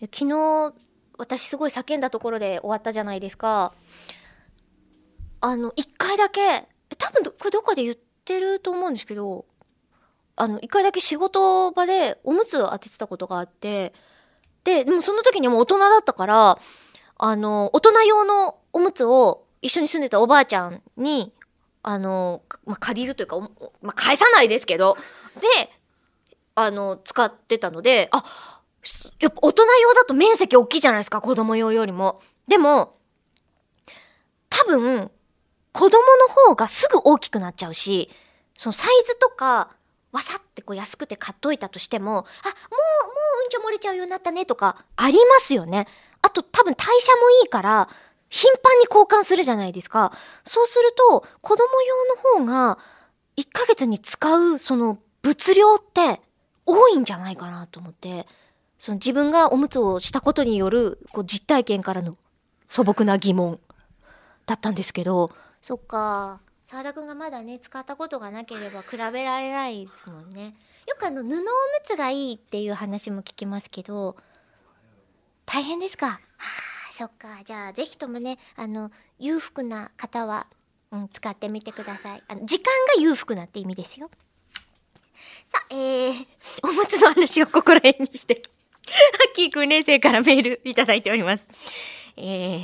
昨日私すごい叫んだところで終わったじゃないですか。あの一回だけ多分これどっかで言ってると思うんですけどあの一回だけ仕事場でおむつを当ててたことがあってででもその時にも大人だったからあの大人用のおむつを一緒に住んでたおばあちゃんにあの、まあ、借りるというか、まあ、返さないですけどであの使ってたのであやっぱ大人用だと面積大きいじゃないですか子供用よりも。でも多分子供の方がすぐ大きくなっちゃうしそのサイズとかわさってこう安くて買っといたとしてもあもうもううんちょ漏れちゃうようになったねとかありますよね。あと多分代謝もいいから頻繁に交換するじゃないですか。そうすると子供用の方が1ヶ月に使うその物量って多いんじゃないかなと思ってその自分がおむつをしたことによるこう実体験からの素朴な疑問だったんですけど。そっか。澤田君がまだね使ったことがなければ比べられないですもんね。よくあの布おむつがいいっていう話も聞きますけど大変ですか？はあそっか。じゃあぜひともねあの裕福な方は、うん、使ってみてください。あの時間が裕福なって意味ですよ。さあ、えー、おむつの話をここら辺にして。ッキー訓練生からメールいただいております。えー、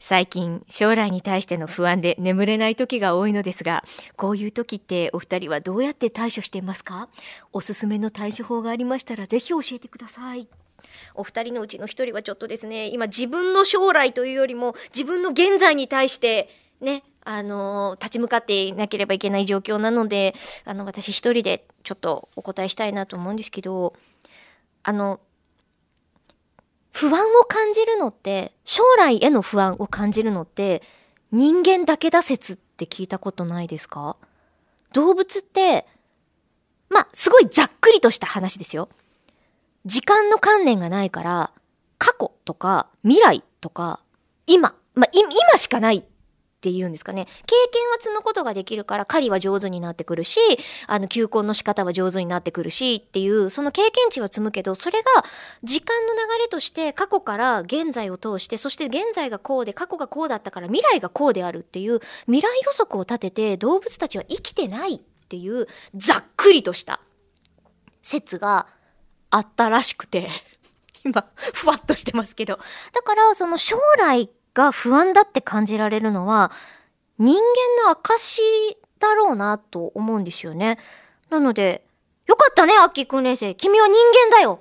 最近将来に対しての不安で眠れない時が多いのですがこういう時ってお二人はどうやって対処していますか？おすすめの対処法がありましたらぜひ教えてくださいお二人のうちの一人はちょっとですね今自分の将来というよりも自分の現在に対してねあの立ち向かっていなければいけない状況なのであの私一人でちょっとお答えしたいなと思うんですけどあの不安を感じるのって将来への不安を感じるのって人間だけだ説って聞いたことないですか？動物ってまあすごいざっくりとした話ですよ。時間の観念がないから過去とか未来とか今、まあ、今しかないっていうんですかね。経験は積むことができるから狩りは上手になってくるしあの求婚の仕方は上手になってくるしっていうその経験値は積むけどそれが時間の流れとして過去から現在を通してそして現在がこうで過去がこうだったから未来がこうであるっていう未来予測を立てて動物たちは生きてないっていうざっくりとした説があったらしくて。今ふわっとしてますけど。だからその将来が不安だって感じられるのは人間の証だろうなと思うんですよね。なので、よかったね、アッキー訓練生。君は人間だよ。